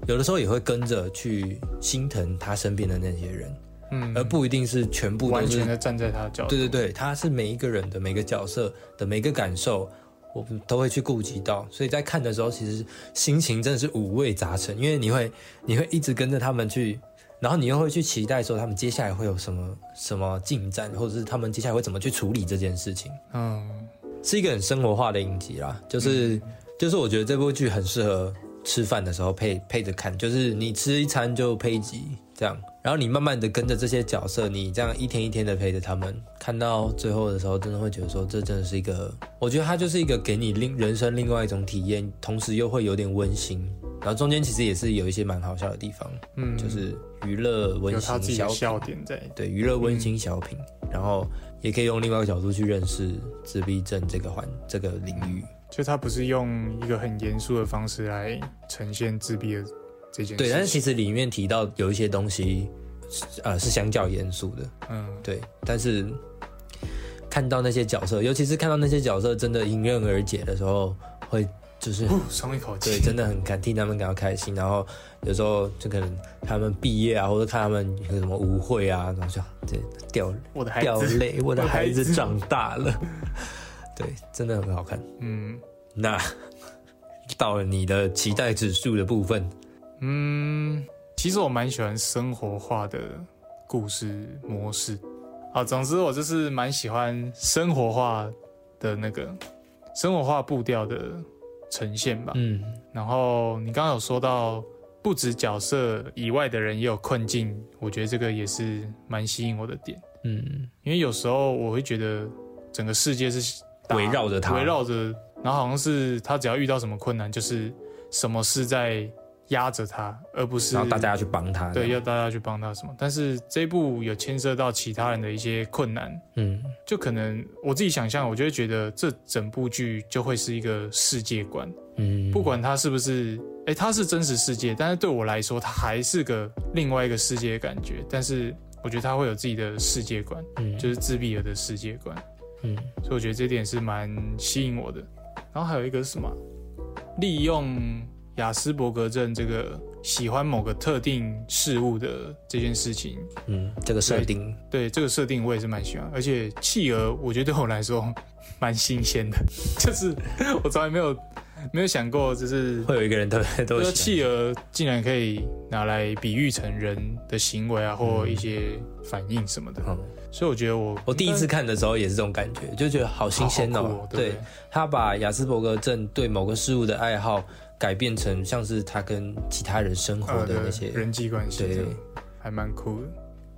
有的时候也会跟着去心疼他身边的那些人。嗯，而不一定是全部完全的站在他的角度。对对对，他是每一个人的每个角色的每个感受，我们都会去顾及到。所以在看的时候，其实心情真的是五味杂陈，因为你会你会一直跟着他们去，然后你又会去期待说他们接下来会有什么什么进展，或者是他们接下来会怎么去处理这件事情。嗯，是一个很生活化的影集啦，就是就是我觉得这部剧很适合吃饭的时候配配着看，就是你吃一餐就配一集这样。然后你慢慢的跟着这些角色，你这样一天一天的陪着他们，看到最后的时候，真的会觉得说，这真的是一个，我觉得它就是一个给你另人生另外一种体验，同时又会有点温馨。然后中间其实也是有一些蛮好笑的地方，嗯，就是娱乐温馨小笑点在，对，娱乐温馨小品。然后也可以用另外一个角度去认识自闭症这个环这个领域，就它不是用一个很严肃的方式来呈现自闭的。对，但是其实里面提到有一些东西，呃，是相较严肃的，嗯，对。但是看到那些角色，尤其是看到那些角色真的迎刃而解的时候，会就是松一口气，对，真的很感替他们感到开心。然后有时候就可能他们毕业啊，或者看他们有什么舞会啊，然后就对掉我的掉泪，我的孩子 长大了，对，真的很好看。嗯，那到了你的期待指数的部分。嗯，其实我蛮喜欢生活化的故事模式。好，总之我就是蛮喜欢生活化的那个生活化步调的呈现吧。嗯，然后你刚刚有说到，不止角色以外的人也有困境，我觉得这个也是蛮吸引我的点。嗯，因为有时候我会觉得整个世界是围绕着他，围绕着，然后好像是他只要遇到什么困难，就是什么事在。压着他，而不是然后大家要去帮他，对，要大家去帮他什么？但是这一部有牵涉到其他人的一些困难，嗯，就可能我自己想象，我就会觉得这整部剧就会是一个世界观，嗯，不管它是不是，哎，它是真实世界，但是对我来说，它还是个另外一个世界的感觉。但是我觉得它会有自己的世界观，嗯，就是自闭儿的世界观，嗯，所以我觉得这点是蛮吸引我的。然后还有一个是什么？利用。雅斯伯格症这个喜欢某个特定事物的这件事情，嗯，这个设定，对这个设定我也是蛮喜欢，而且企鹅我觉得对我来说蛮新鲜的，就是我从来没有没有想过，就是会有一个人特别 都说企鹅竟然可以拿来比喻成人的行为啊，或一些反应什么的。嗯，所以我觉得我我第一次看的时候也是这种感觉，就觉得好新鲜哦。对，他把雅斯伯格症对某个事物的爱好。改变成像是他跟其他人生活的那些人际关系，对，还蛮酷的，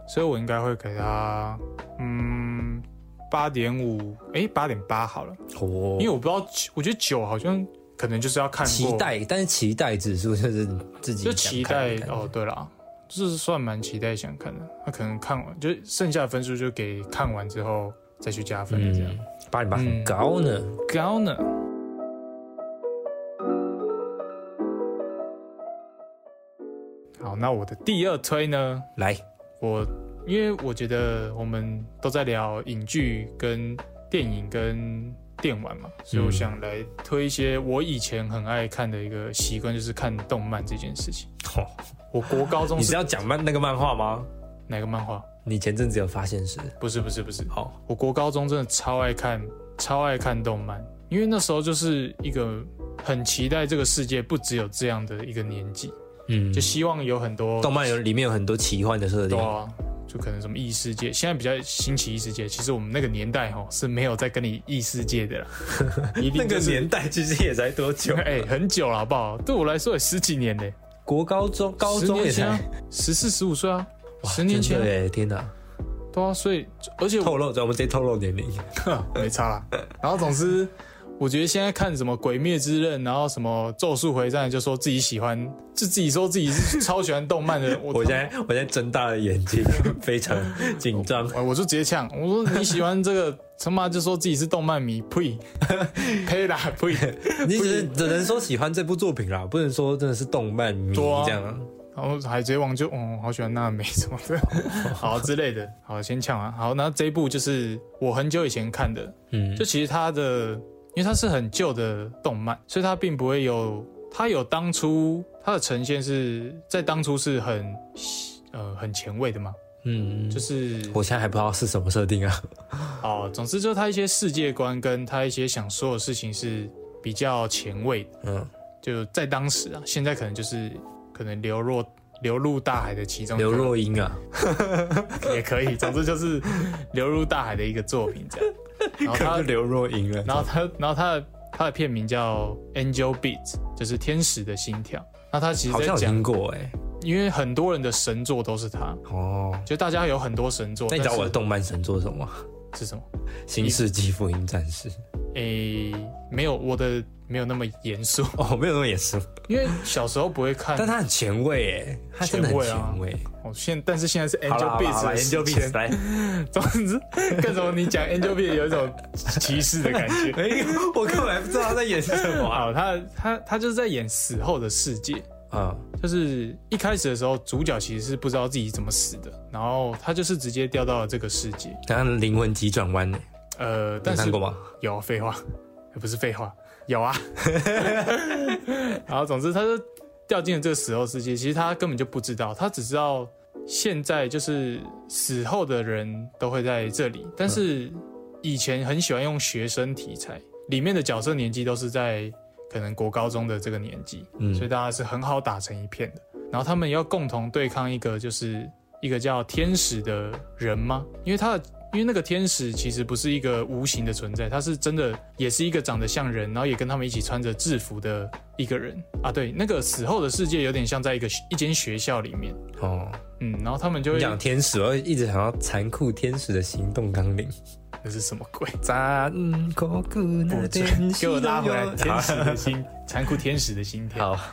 所以我应该会给他，嗯，八点五，哎，八点八好了，哦，因为我不知道，我觉得九好像可能就是要看期待，但是期待指数就是自己就期待哦，对了，就是算蛮期待想看的，他可能看完就剩下的分数就给看完之后再去加分，这样。八点八很高呢，高呢。好，那我的第二推呢？来，我因为我觉得我们都在聊影剧、跟电影、跟电玩嘛，所以我想来推一些我以前很爱看的一个习惯，就是看动漫这件事情。哦，我国高中你是要讲漫那个漫画吗？哪个漫画？你前阵子有发现是？不是，不是，不是。好，我国高中真的超爱看，超爱看动漫，因为那时候就是一个很期待这个世界不只有这样的一个年纪。嗯，就希望有很多动漫有里面有很多奇幻的设定，就可能什么异世界，现在比较新奇异世界。其实我们那个年代哈是没有在跟你异世界的啦。那个年代其实也才多久？哎，很久了，好不好？对我来说也十几年呢。国高中高中也才十四十五岁啊，十年前哎，天哪！对啊，所以而且透露，我们直接透露年龄，没差啦。然后总之。我觉得现在看什么《鬼灭之刃》，然后什么《咒术回战》，就说自己喜欢，就自己说自己是超喜欢动漫的。我现在 我现在睁大了眼睛，非常紧张。我就直接呛，我说你喜欢这个，他妈就说自己是动漫迷，呸，呸啦呸！你只只能说喜欢这部作品啦，不能说真的是动漫迷这样。然后《海贼王》就嗯，好喜欢娜美什么的，好之类的。好，先呛啊。好，那这一部就是我很久以前看的，嗯，就其实它的。因为它是很旧的动漫，所以它并不会有，它有当初它的呈现是在当初是很，呃，很前卫的嘛。嗯，就是我现在还不知道是什么设定啊。哦，总之就是它一些世界观跟它一些想说的事情是比较前卫的。嗯，就在当时啊，现在可能就是可能流落流入大海的其中。刘若英啊，也可以。总之就是流入大海的一个作品这样。然后他刘若英了，然后他，然后他的他的片名叫 Angel Beats，就是天使的心跳。那他其实好像听过哎，因为很多人的神作都是他哦，就大家有很多神作。那你知道我的动漫神作是什么？是什么？新世纪福音战士。诶，没有我的。没有那么严肃 哦，没有那么严肃，因为小时候不会看，但他很前卫诶，他真的很前卫哦。现但是现在是 Angel Beats，Angel Beats 来，总之，干什么？你讲 Angel Beats 有一种歧视的感觉。哎，我根本不知道他在演什么。哦，他他他就是在演死后的世界啊，就是一开始的时候，主角其实是不知道自己怎么死的，然后他就是直接掉到了这个世界，他灵魂急转弯呢。呃，你看过吗？有废话，不是废话。有啊，然后总之他就掉进了这个死后世界。其实他根本就不知道，他只知道现在就是死后的人都会在这里。但是以前很喜欢用学生题材，里面的角色年纪都是在可能国高中的这个年纪，嗯所以大家是很好打成一片的。然后他们要共同对抗一个就是一个叫天使的人吗？因为他的。因为那个天使其实不是一个无形的存在，他是真的，也是一个长得像人，然后也跟他们一起穿着制服的一个人啊。对，那个死后的世界有点像在一个一间学校里面哦，嗯，然后他们就会讲天使，我一直想要残酷天使的行动纲领，那是什么鬼？给我拉回来，天使的心，残酷天使的心跳。好。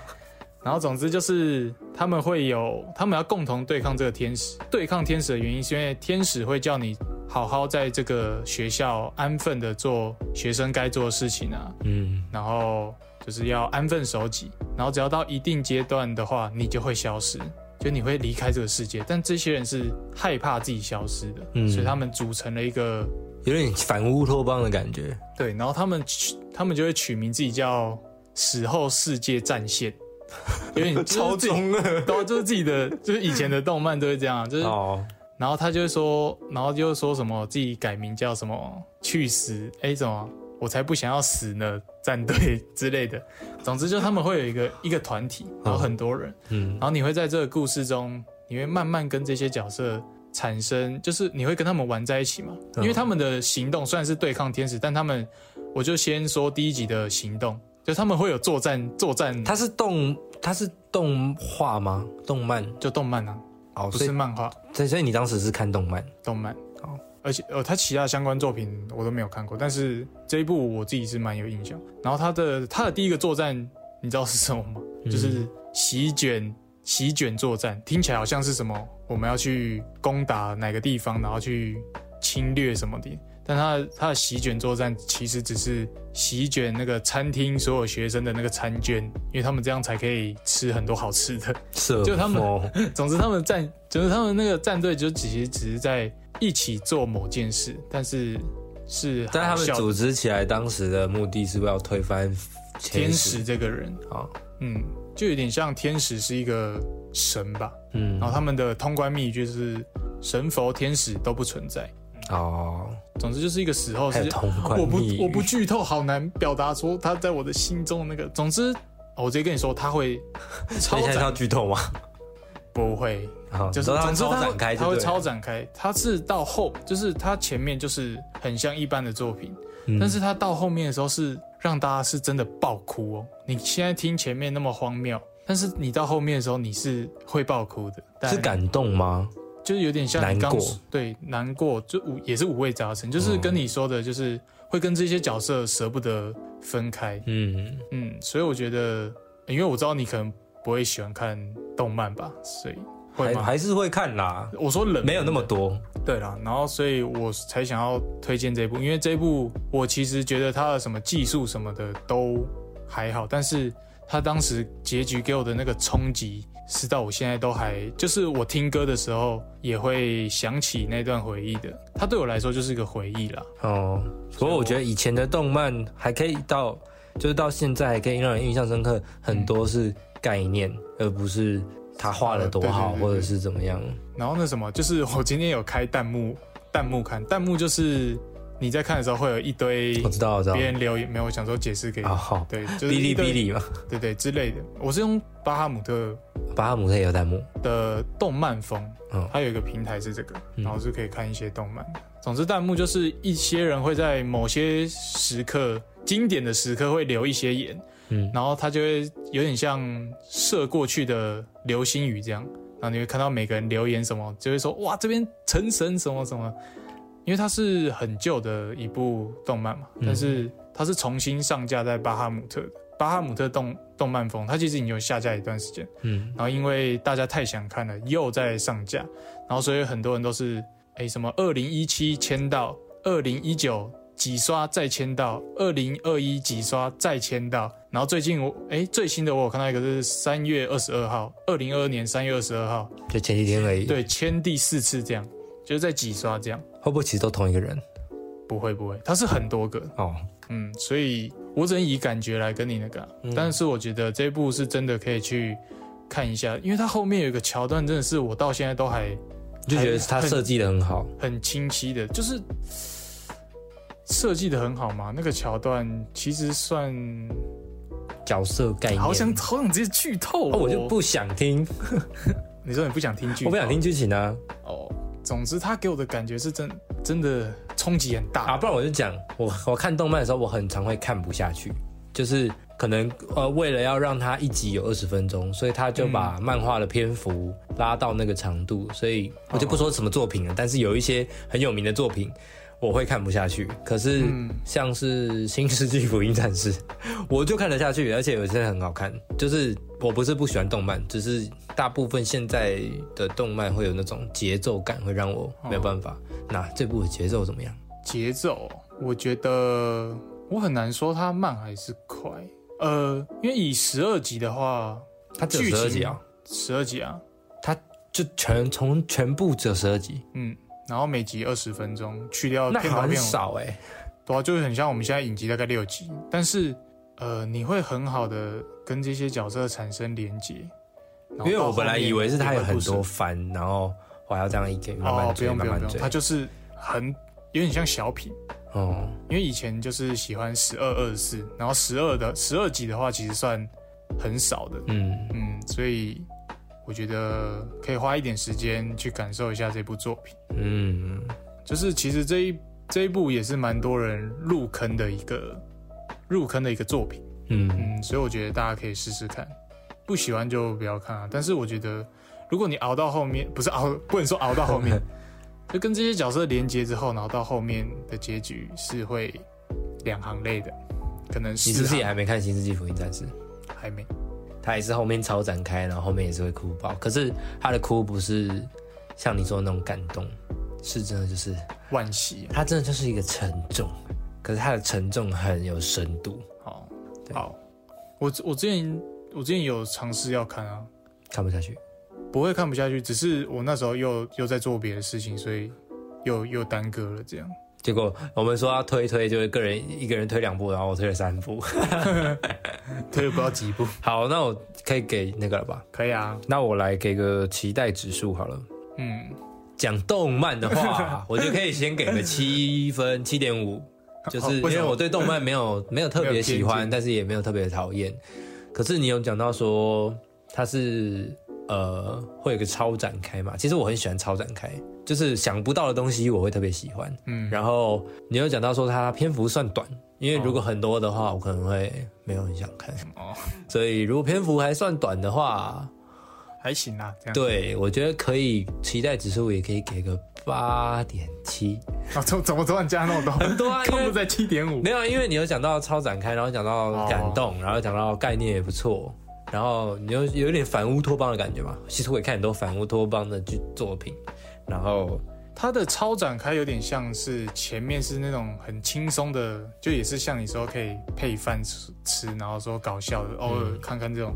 然后总之就是他们会有，他们要共同对抗这个天使。对抗天使的原因是因为天使会叫你好好在这个学校安分的做学生该做的事情啊，嗯，然后就是要安分守己。然后只要到一定阶段的话，你就会消失，就你会离开这个世界。但这些人是害怕自己消失的，嗯，所以他们组成了一个有点反乌托邦的感觉。对，然后他们取他们就会取名自己叫死后世界战线。有点 超中二，都，就是自己的，就是以前的动漫都会这样，就是，然后他就会说，然后就说什么自己改名叫什么去死，哎，怎么我才不想要死呢？战队 之类的，总之就他们会有一个一个团体，有很多人，嗯，然后你会在这个故事中，你会慢慢跟这些角色产生，就是你会跟他们玩在一起嘛，因为他们的行动虽然是对抗天使，但他们，我就先说第一集的行动。就他们会有作战，作战。它是动，它是动画吗？动漫就动漫啊，哦，不是漫画。对，所以你当时是看动漫，动漫。哦，而且呃，他其他相关作品我都没有看过，但是这一部我自己是蛮有印象。然后他的他的第一个作战，你知道是什么吗？就是席卷席卷作战，听起来好像是什么？我们要去攻打哪个地方，然后去侵略什么的。但他他的席卷作战其实只是席卷那个餐厅所有学生的那个餐券，因为他们这样才可以吃很多好吃的。是，就他们，总之他们战，总之他们那个战队就其实只是在一起做某件事，但是是。但他们组织起来当时的目的是为了推翻天使？这个人。啊，嗯，就有点像天使是一个神吧，嗯，然后他们的通关秘就是神佛天使都不存在。哦，总之就是一个死后世界，我不我不剧透，好难表达出他在我的心中那个。总之，我直接跟你说，他会 超展剧透吗？不会，就是总之他他会超展开，它是到后，就是它前面就是很像一般的作品，但是它到后面的时候是让大家是真的爆哭哦。你现在听前面那么荒谬，但是你到后面的时候你是会爆哭的，是感动吗？就是有点像难过，对，难过就五也是五味杂陈，就是跟你说的，就是会跟这些角色舍不得分开，嗯。嗯，所以我觉得，因为我知道你可能不会喜欢看动漫吧，所以还还是会看啦。我说冷没有那么多，对啦，然后所以我才想要推荐这部，因为这部我其实觉得它的什么技术什么的都还好，但是它当时结局给我的那个冲击。是到我现在都还，就是我听歌的时候也会想起那段回忆的。它对我来说就是一个回忆啦。哦，不过我觉得以前的动漫还可以到，就是到现在还可以让人印象深刻，很多是概念，而不是他画的多好或者是怎么样。然后那什么，就是我今天有开弹幕，弹幕看，弹幕就是。你在看的时候会有一堆我知道我知道。别人留言没有想说解释给你。好。对就是哔哩哔哩嘛。对对之类的。我是用巴哈姆特巴哈姆特也有弹幕。的动漫风嗯它有一个平台是这个然后是可以看一些动漫总之弹幕就是一些人会在某些时刻经典的时刻会留一些言嗯。然后它就会有点像射过去的流星雨这样。然后你会看到每个人留言什么就会说哇这边成神什么什么。因为它是很旧的一部动漫嘛，但是它是重新上架在巴哈姆特的巴哈姆特动动漫风，它其实已经有下架一段时间，嗯，然后因为大家太想看了，又在上架，然后所以很多人都是哎什么二零一七签到，二零一九几刷再签到，二零二一几刷再签到，然后最近我哎最新的我有看到一个是三月二十二号，二零二二年三月二十二号，就前几天而已，对，签第四次这样。就是在几刷这样，会不会其实都同一个人？不会不会，他是很多个哦。嗯，所以我只能以感觉来跟你那个，但是我觉得这部是真的可以去看一下，因为它后面有一个桥段，真的是我到现在都还就觉得他设计的很好，很清晰的，就是设计的很好嘛。那个桥段其实算角色概念，好想好想直接剧透哦，我就不想听。你说你不想听剧？我不想听剧情啊。哦，总之他给我的感觉是真真的冲击很大啊。不然我就讲，我我看动漫的时候，我很常会看不下去，就是可能呃为了要让他一集有二十分钟，所以他就把漫画的篇幅拉到那个长度，所以我就不说什么作品了。但是有一些很有名的作品。我会看不下去，可是像是《新世纪福音战士》，我就看得下去，而且有些很好看。就是我不是不喜欢动漫，只是大部分现在的动漫会有那种节奏感，会让我没有办法。那这部的节奏怎么样？节奏，我觉得我很难说它慢还是快。呃，因为以十二集的话，它只有十二集啊，十二集啊，它就全从全部只有十二集，嗯。然后每集二十分钟，去掉那很少哎，对啊，就是很像我们现在影集大概六集，但是呃，你会很好的跟这些角色产生连接。因为我本来以为是他有很多番，然后我还要这样一给慢慢追，慢慢追。他就是很有点像小品哦。因为以前就是喜欢十二二十四，然后十二的十二集的话，其实算很少的。嗯嗯，所以我觉得可以花一点时间去感受一下这部作品。嗯，就是其实这一这一部也是蛮多人入坑的一个入坑的一个作品。嗯嗯，所以我觉得大家可以试试看。不喜欢就不要看啊！但是我觉得，如果你熬到后面，不是熬，不能说熬到后面，就跟这些角色连接之后，然后到后面的结局是会两行泪的，可能是。你是不是也还没看《新世纪福音战士》？还没。他也是后面超展开，然后后面也是会哭爆。可是他的哭不是像你说的那种感动，是真的就是惋惜。他真的就是一个沉重，可是他的沉重很有深度。好，好，我我之前。我之前有尝试要看啊，看不下去，不会看不下去，只是我那时候又又在做别的事情，所以又又耽搁了这样。结果我们说要推推，就是个人一个人推两步，然后我推了三步，推了不知道几步。好，那我可以给那个了吧？可以啊。那我来给个期待指数好了。嗯，讲动漫的话，我就可以先给个七分，七点五，就是因为我对动漫没有没有特别喜欢，但是也没有特别讨厌。可是你有讲到说它是呃会有个超展开嘛？其实我很喜欢超展开，就是想不到的东西我会特别喜欢。嗯，然后你有讲到说它篇幅算短，因为如果很多的话，我可能会没有很想看。哦，所以如果篇幅还算短的话，还行啊。对，我觉得可以，期待指数也可以给个八点七。啊，怎怎么突然加那么多？很多啊，根本在七点五。没有，因为你有讲到超展开，然后讲到感动，然后讲到概念也不错，然后你有有点反乌托邦的感觉嘛？其实我也看很多反乌托邦的剧作品，然后它的超展开有点像是前面是那种很轻松的，就也是像你说可以配饭吃吃，然后说搞笑的，偶尔看看这种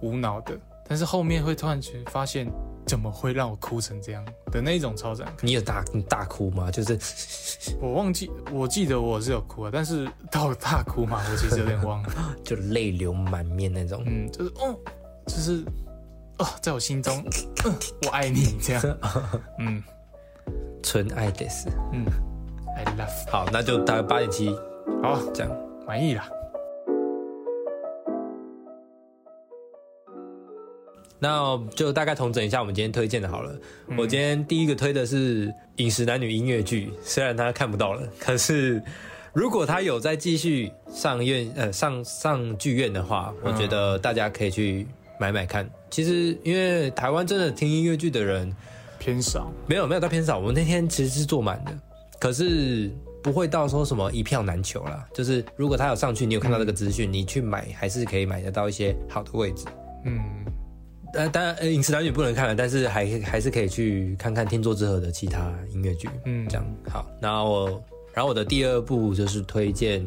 无脑的，但是后面会突然间发现。怎么会让我哭成这样的那种超展？你有大大哭吗？就是 我忘记，我记得我是有哭啊，但是到大哭嘛，我其实有点忘了，就泪流满面那种。嗯，就是哦，就是哦，在我心中，我爱你这样。嗯，纯爱的是，嗯，I love。好，那就大概八点七，好，这样满意了。那就大概统整一下我们今天推荐的好了。我今天第一个推的是《饮食男女》音乐剧，虽然他看不到了，可是如果他有在继续上院呃上上剧院的话，我觉得大家可以去买买看。其实因为台湾真的听音乐剧的人偏少，没有没有到偏少。我们那天其实是坐满的，可是不会到说什么一票难求啦。就是如果他有上去，你有看到这个资讯，你去买还是可以买得到一些好的位置。嗯。呃，当然，呃，影视男女不能看了，但是还还是可以去看看天作之合的其他音乐剧，嗯，这样好。那我，然后我的第二部就是推荐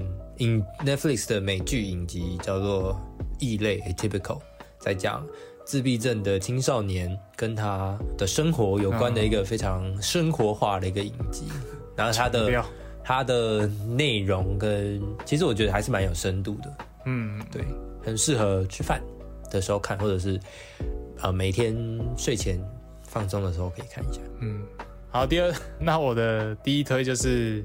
Netflix 的美剧影集，叫做《异类 Atypical》，在讲自闭症的青少年跟他的生活有关的一个非常生活化的一个影集。然后它的它的内容跟其实我觉得还是蛮有深度的，嗯，对，很适合吃饭。的时候看，或者是呃每天睡前放松的时候可以看一下。嗯，好，第二，那我的第一推就是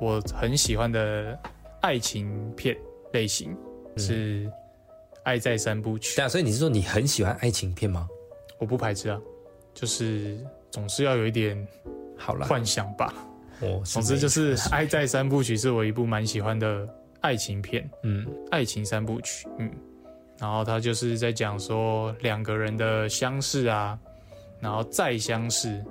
我很喜欢的爱情片类型是《爱在三部曲》。对啊，所以你是说你很喜欢爱情片吗？我不排斥啊，就是总是要有一点好了幻想吧。哦，总之就是《爱在三部曲》是我一部蛮喜欢的爱情片。嗯，爱情三部曲。嗯。然后他就是在讲说两个人的相识啊，然后再相识，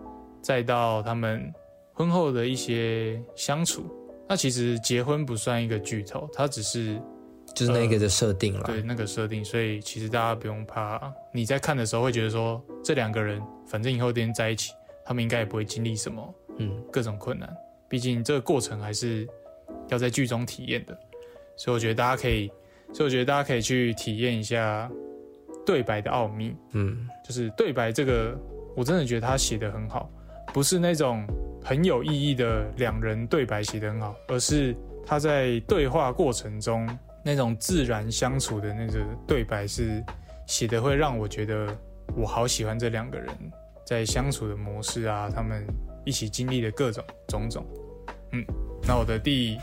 再到他们婚后的一些相处。那其实结婚不算一个剧透，它只是就是那个的设定了。对，那个设定，所以其实大家不用怕。你在看的时候会觉得说，这两个人反正以后天在一起，他们应该也不会经历什么嗯各种困难。毕竟这个过程还是要在剧中体验的，所以我觉得大家可以。所以我觉得大家可以去体验一下对白的奥秘。嗯，就是对白这个，我真的觉得他写的很好，不是那种很有意义的两人对白写的很好，而是他在对话过程中那种自然相处的那个对白是写的，会让我觉得我好喜欢这两个人在相处的模式啊，他们一起经历的各种种种。嗯，那我的第，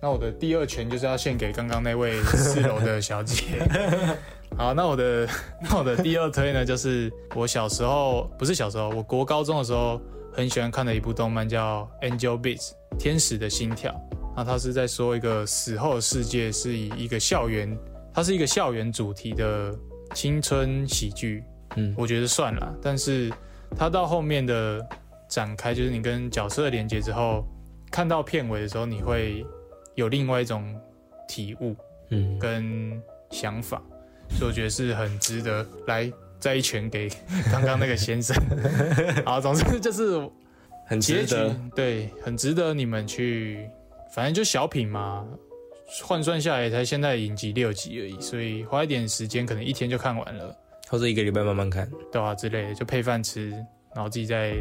那我的第二拳就是要献给刚刚那位四楼的小姐。好，那我的那我的第二推呢，就是我小时候不是小时候，我国高中的时候很喜欢看的一部动漫叫《Angel Beats》天使的心跳。那他是在说一个死后世界是以一个校园，它是一个校园主题的青春喜剧。嗯，我觉得算了。但是它到后面的展开，就是你跟角色的连接之后，看到片尾的时候，你会有另外一种体悟，嗯，跟想法。所以我觉得是很值得来再一拳给 刚刚那个先生。好，总之就是很值得，对，很值得你们去。反正就小品嘛，换算下来才现在影集六集而已，所以花一点时间，可能一天就看完了，或者一个礼拜慢慢看，对啊之类的，就配饭吃，然后自己再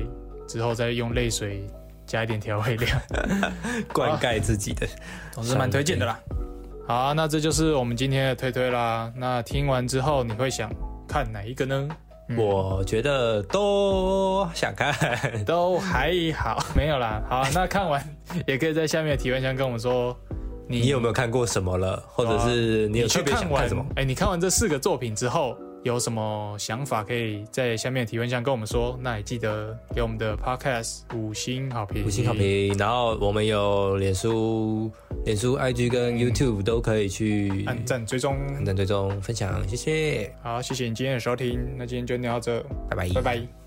之后再用泪水加一点调味料 灌溉自己的，总之蛮推荐的啦。好，那这就是我们今天的推推啦。那听完之后，你会想看哪一个呢？我觉得都想看，都还好，没有啦。好，那看完也可以在下面的提问箱跟我们说，你有没有看过什么了，或者是你有特别想看什么？哎，你看完这四个作品之后。有什么想法可以在下面的提问箱跟我们说？那也记得给我们的 podcast 五星好评，五星好评。然后我们有脸书、脸书 IG 跟 YouTube 都可以去按赞追踪、按赞追踪分享，谢谢。好，谢谢你今天的收听，那今天就聊到这，拜拜，拜拜。